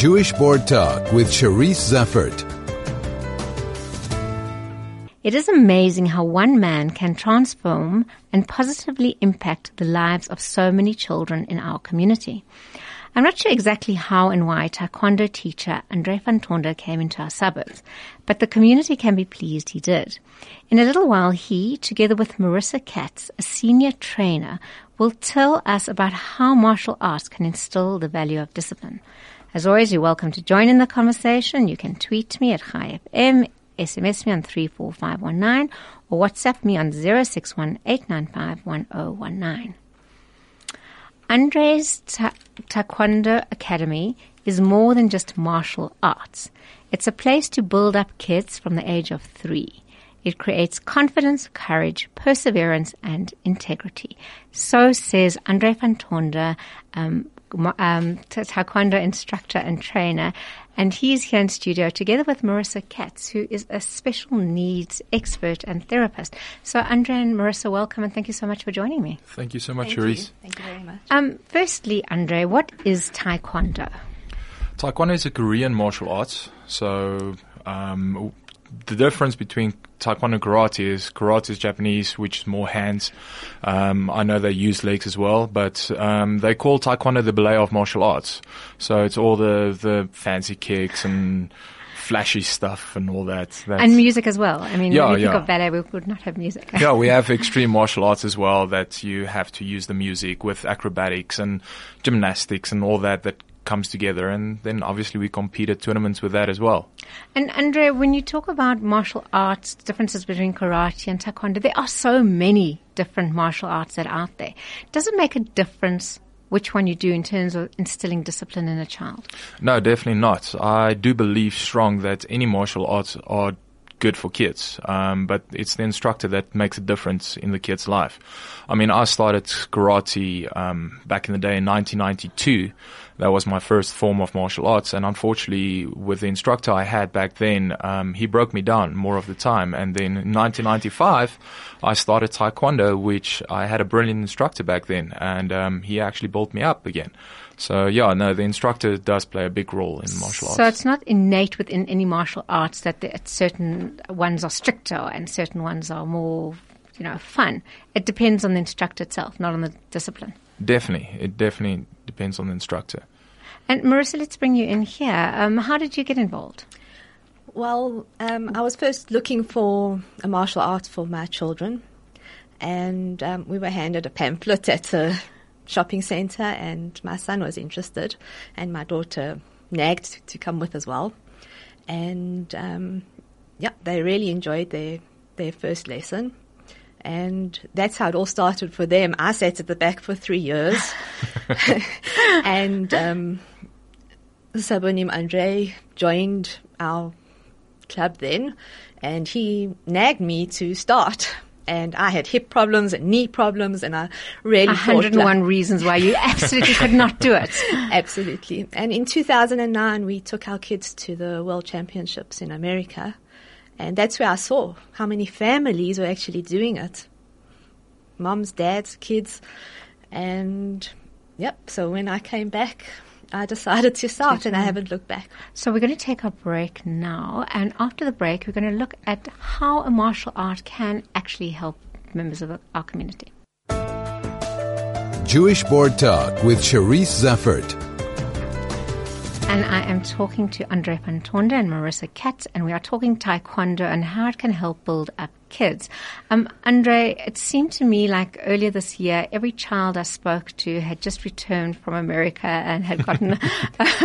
Jewish Board Talk with Cherise Zeffert. It is amazing how one man can transform and positively impact the lives of so many children in our community. I'm not sure exactly how and why Taekwondo teacher Andre van Tonder came into our suburbs, but the community can be pleased he did. In a little while, he, together with Marissa Katz, a senior trainer, will tell us about how martial arts can instill the value of discipline. As always, you're welcome to join in the conversation. You can tweet me at ChaiFM, SMS me on 34519 or WhatsApp me on 061 Andre's Ta- Taekwondo Academy is more than just martial arts. It's a place to build up kids from the age of three. It creates confidence, courage, perseverance, and integrity. So says Andre van Tonder, um, um, Taekwondo instructor and trainer, and he's here in studio together with Marissa Katz, who is a special needs expert and therapist. So, Andre and Marissa, welcome and thank you so much for joining me. Thank you so much, Thank Thank you very much. Um, firstly, Andre, what is Taekwondo? Taekwondo is a Korean martial arts. So um, the difference between Taekwondo and karate is karate is Japanese, which is more hands. Um, I know they use legs as well, but um, they call Taekwondo the ballet of martial arts. So it's all the the fancy kicks and flashy stuff and all that. That's, And music as well. I mean, Yeah, when you yeah. of ballet, we would not have music. yeah, we have extreme martial arts as well that you have to use the music with acrobatics and gymnastics and all that that comes together. And then obviously we compete at tournaments with that as well. And Andre, when you talk about martial arts, differences between karate and taekwondo, there are so many different martial arts that are out there. Does it make a difference which one you do in terms of instilling discipline in a child? No, definitely not. I do believe strong that any martial arts are good for kids, um, but it's the instructor that makes a difference in the kid's life. I mean, I started karate um, back in the day in 1992. That was my first form of martial arts, and unfortunately, with the instructor I had back then, um, he broke me down more of the time. And then in 1995, I started taekwondo, which I had a brilliant instructor back then, and um, he actually built me up again. So yeah, no, the instructor does play a big role in martial arts. So it's not innate within any martial arts that the, certain ones are stricter and certain ones are more, you know, fun. It depends on the instructor itself, not on the discipline. Definitely, it definitely depends on the instructor. And Marissa, let's bring you in here. Um, how did you get involved? Well, um, I was first looking for a martial art for my children, and um, we were handed a pamphlet at a shopping centre, and my son was interested, and my daughter nagged to come with as well. And um, yeah, they really enjoyed their their first lesson. And that's how it all started for them. I sat at the back for three years. and um, Sabonim Andre joined our club then, and he nagged me to start. And I had hip problems and knee problems, and I really thought, 101 reasons why you absolutely could not do it. Absolutely. And in 2009, we took our kids to the World Championships in America. And that's where I saw how many families were actually doing it moms, dads, kids. And yep, so when I came back, I decided to start and I haven't looked back. So we're going to take a break now, and after the break, we're going to look at how a martial art can actually help members of our community. Jewish Board Talk with Cherise Zeffert. And I am talking to Andre van Tonder and Marissa Katz, and we are talking Taekwondo and how it can help build up kids. Um, Andre, it seemed to me like earlier this year, every child I spoke to had just returned from America and had gotten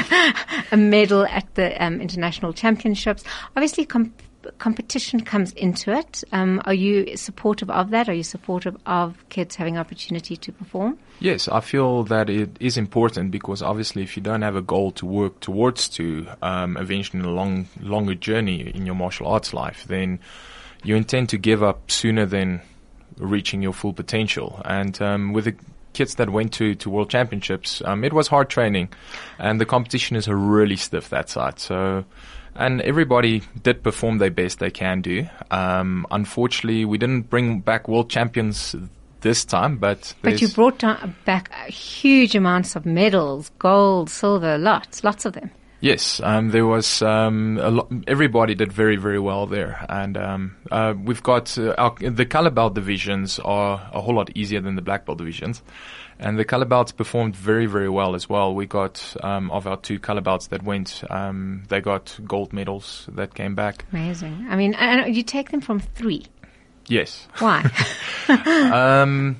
a medal at the um, international championships. Obviously, com- competition comes into it. Um, are you supportive of that? Are you supportive of kids having opportunity to perform? Yes, I feel that it is important because obviously, if you don't have a goal to work towards to um, eventually a long, longer journey in your martial arts life, then you intend to give up sooner than reaching your full potential. And um, with the kids that went to, to world championships, um, it was hard training, and the competition is really stiff that side. So. And everybody did perform their best they can do. Um, unfortunately, we didn't bring back world champions this time, but But you brought down, back huge amounts of medals, gold, silver, lots, lots of them. Yes, um, there was um, a lot, everybody did very very well there, and um, uh, we've got uh, our, the color belt divisions are a whole lot easier than the black belt divisions, and the color belts performed very very well as well. We got um, of our two color belts that went, um, they got gold medals that came back. Amazing. I mean, and you take them from three. Yes. Why? um,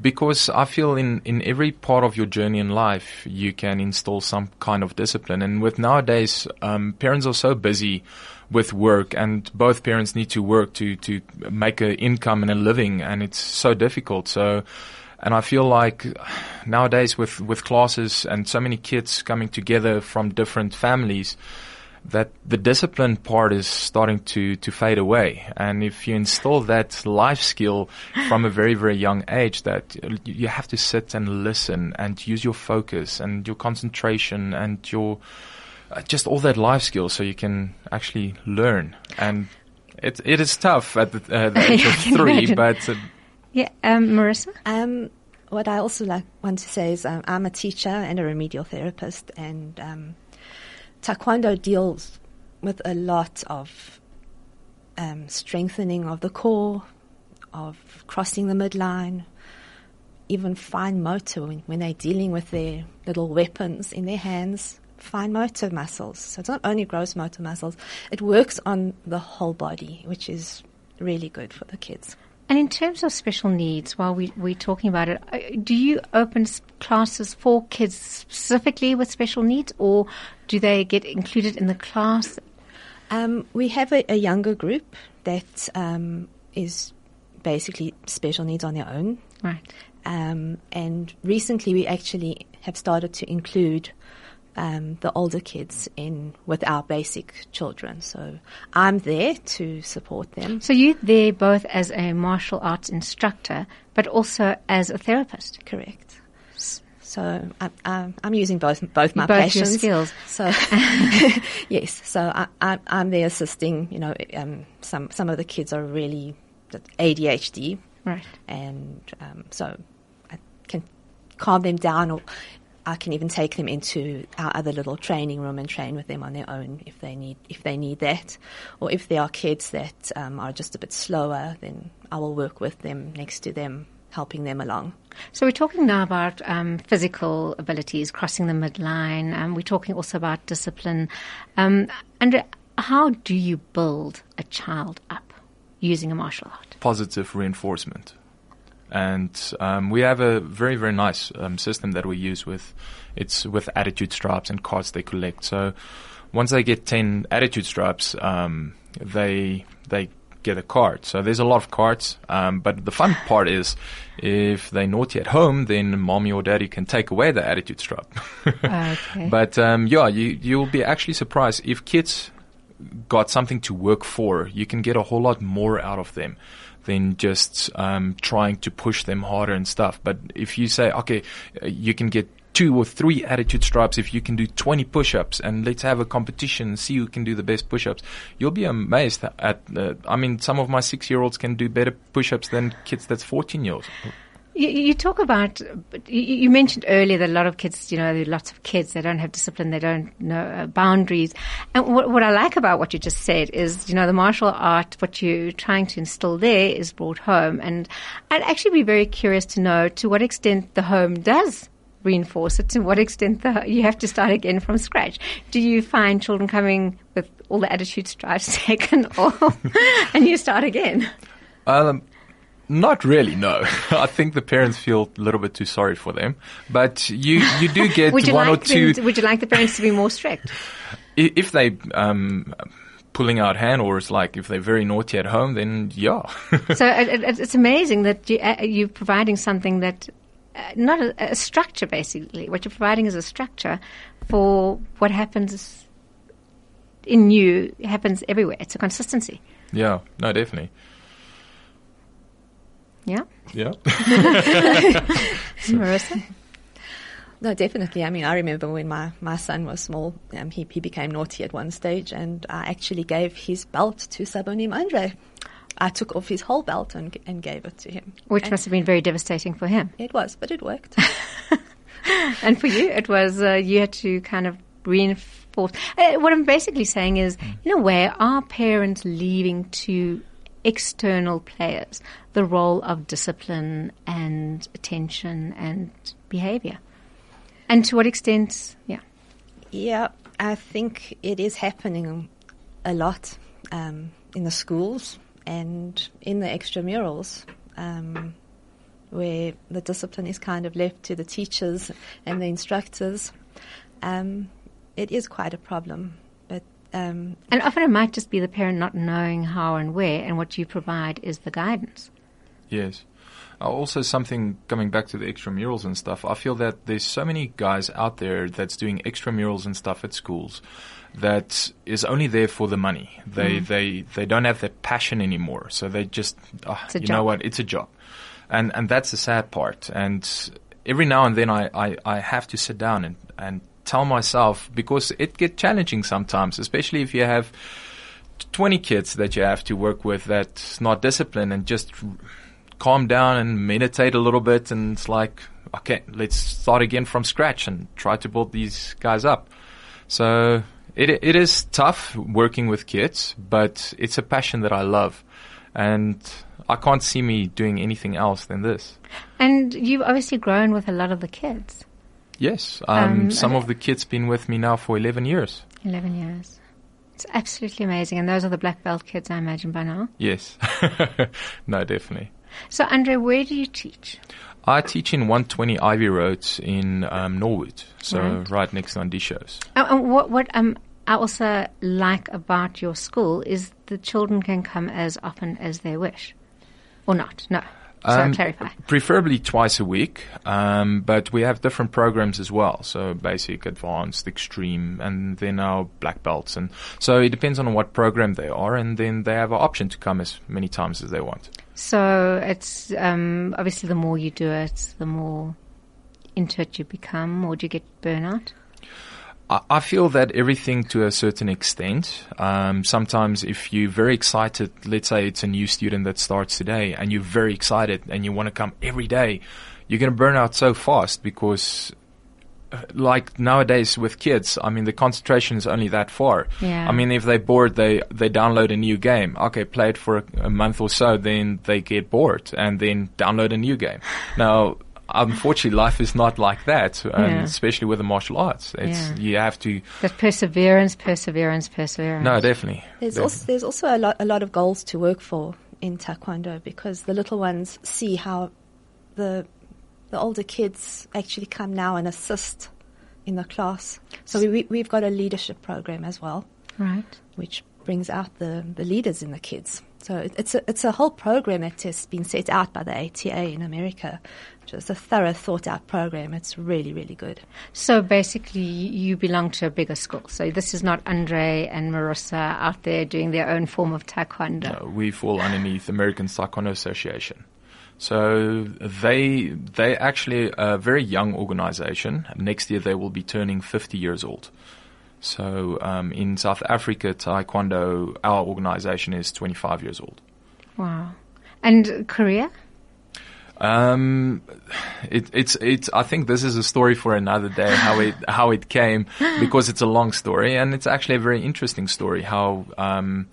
because I feel in, in every part of your journey in life, you can install some kind of discipline. And with nowadays, um, parents are so busy with work and both parents need to work to, to make an income and a living and it's so difficult. So, and I feel like nowadays with, with classes and so many kids coming together from different families, that the discipline part is starting to, to fade away. And if you install that life skill from a very, very young age, that you have to sit and listen and use your focus and your concentration and your, uh, just all that life skill so you can actually learn. And it, it is tough at the, uh, the age of three, imagine. but uh, yeah, um, Marissa? Um, what I also like want to say is um, I'm a teacher and a remedial therapist, and um, Taekwondo deals with a lot of um, strengthening of the core, of crossing the midline, even fine motor when, when they're dealing with their little weapons in their hands, fine motor muscles. So it's not only gross motor muscles, it works on the whole body, which is really good for the kids. And in terms of special needs, while we, we're talking about it, uh, do you open classes for kids specifically with special needs, or do they get included in the class? Um, we have a, a younger group that um, is basically special needs on their own. Right. Um, and recently, we actually have started to include um, the older kids in with our basic children. So I'm there to support them. So you're there both as a martial arts instructor, but also as a therapist. Correct. So I, I, I'm using both both my Both your skills. So yes, so I, I'm there assisting. You know, um, some some of the kids are really ADHD, Right. and um, so I can calm them down, or I can even take them into our other little training room and train with them on their own if they need if they need that, or if there are kids that um, are just a bit slower, then I will work with them next to them, helping them along. So we're talking now about um, physical abilities, crossing the midline. Um, we're talking also about discipline. Um, and how do you build a child up using a martial art? positive reinforcement. And um, we have a very very nice um, system that we use with it's with attitude stripes and cards they collect. So once they get ten attitude stripes, um, they they get a card. So there's a lot of cards. Um, but the fun part is if they're naughty at home, then mommy or daddy can take away the attitude stripe. Okay. But um, yeah, you you'll be actually surprised if kids got something to work for. You can get a whole lot more out of them than just um, trying to push them harder and stuff. But if you say, okay, you can get two or three attitude stripes if you can do 20 push-ups and let's have a competition and see who can do the best push-ups you'll be amazed at uh, i mean some of my six year olds can do better push-ups than kids that's 14 years old You, you talk about, you, mentioned earlier that a lot of kids, you know, there are lots of kids, they don't have discipline, they don't know uh, boundaries. And what, what I like about what you just said is, you know, the martial art, what you're trying to instill there is brought home. And I'd actually be very curious to know to what extent the home does reinforce it, to what extent the, you have to start again from scratch. Do you find children coming with all the attitudes stripes taken off and you start again? Um, not really, no. I think the parents feel a little bit too sorry for them, but you you do get Would you one like or two. to- would you like the parents to be more strict? if they um, pulling out hand or it's like if they're very naughty at home, then yeah. so it, it, it's amazing that you, uh, you're providing something that, uh, not a, a structure basically. What you're providing is a structure for what happens in you happens everywhere. It's a consistency. yeah, no, definitely. Yeah, Yeah. Marissa. No, definitely. I mean, I remember when my, my son was small, um, he, he became naughty at one stage, and I actually gave his belt to Sabonim Andre. I took off his whole belt and, and gave it to him. Which And must have been very devastating for him. It was, but it worked. And for you, it was uh, you had to kind of reinforce. Uh, what I'm basically saying is, in a way, are parents leaving to external players the role of discipline and attention and behavior? And to what extent, yeah. Yeah, I think it is happening a lot um, in the schools and in the extramurals. Um, where the discipline is kind of left to the teachers and the instructors, um, it is quite a problem. But um, and often it might just be the parent not knowing how and where, and what you provide is the guidance. Yes. Uh, also, something coming back to the extramurals and stuff. I feel that there's so many guys out there that's doing extramurals and stuff at schools that is only there for the money. They mm. they they don't have that passion anymore. So they just uh, you job. know what? It's a job, and and that's the sad part. And every now and then I, I, I have to sit down and and tell myself because it gets challenging sometimes, especially if you have 20 kids that you have to work with that's not disciplined and just calm down and meditate a little bit and it's like okay let's start again from scratch and try to build these guys up. So it it is tough working with kids but it's a passion that I love. And I can't see me doing anything else than this. And you've obviously grown with a lot of the kids yes um, um, some of the kids been with me now for 11 years 11 years it's absolutely amazing. And those are the black belt kids, I imagine, by now. Yes. no, definitely. So, Andre, where do you teach? I teach in 120 Ivy Road in um, Norwood, so right, right next to Andisho's. Oh, and what, what um, I also like about your school is the children can come as often as they wish, or not. No. So um, clarify. Preferably twice a week, um, but we have different programs as well. So basic, advanced, extreme, and then our black belts. And so it depends on what program they are, and then they have an option to come as many times as they want. So it's um, obviously the more you do it, the more into it you become, or do you get burnout? I feel that everything to a certain extent. Um, sometimes, if you're very excited, let's say it's a new student that starts today, and you're very excited and you want to come every day, you're going to burn out so fast because like nowadays with kids, I mean, the concentration is only that far. Yeah. I mean, if they're bored, they, they download a new game. Okay, play it for a, a month or so, then they get bored and then download a new game. Now, unfortunately, life is not like that, um, yeah. especially with the martial arts. It's, yeah. You have to. That perseverance, perseverance, perseverance. No, definitely. There's, definitely. Also, there's also a lot, a lot of goals to work for in Taekwondo because the little ones see how the the older kids actually come now and assist in the class. So we, we, have got a leadership program as well, right? Which brings out the, the leaders in the kids. So it's a it's a whole program that has been set out by the ATA in America. Just a thorough, thought out program. It's really, really good. So basically, you belong to a bigger school. So this is not Andre and Marissa out there doing their own form of taekwondo. No, we fall underneath American Taekwondo Association. So they they actually a very young organization. Next year they will be turning 50 years old. So um, in South Africa, Taekwondo, our organization is 25 years old. Wow. And Korea? Um, it, it's it's. I think this is a story for another day. How it how it came because it's a long story and it's actually a very interesting story. How um,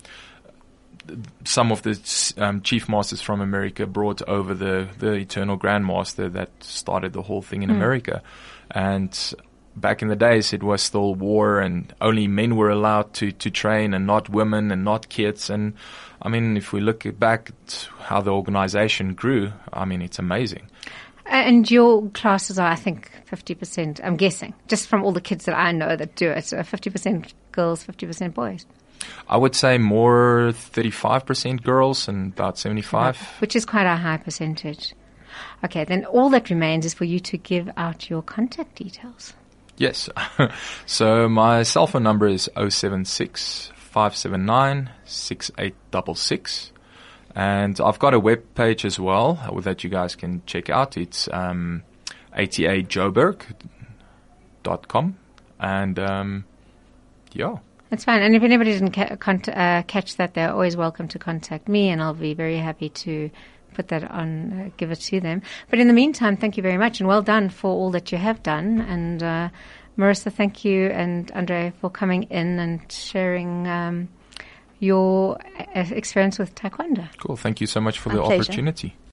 some of the um, chief masters from America brought over the, the eternal grandmaster that started the whole thing in mm. America. And back in the days, it was still war and only men were allowed to, to train and not women and not kids. And I mean, if we look back at how the organization grew, I mean, it's amazing. And your classes are, I think, 50%, I'm guessing, just from all the kids that I know that do it, 50% girls, 50% boys. I would say more 35% girls and about 75. Which is quite a high percentage. Okay, then all that remains is for you to give out your contact details. Yes. so my cell phone number is 076 579 6866. And I've got a web page as well that you guys can check out. It's um, atajoburg.com. And um, yeah. That's fine. And if anybody didn't ca- con- uh, catch that, they're always welcome to contact me, and I'll be very happy to put that on, uh, give it to them. But in the meantime, thank you very much, and well done for all that you have done. And uh, Marissa, thank you, and Andre for coming in and sharing um, your uh, experience with Taekwondo. Cool. Thank you so much for My the pleasure. opportunity.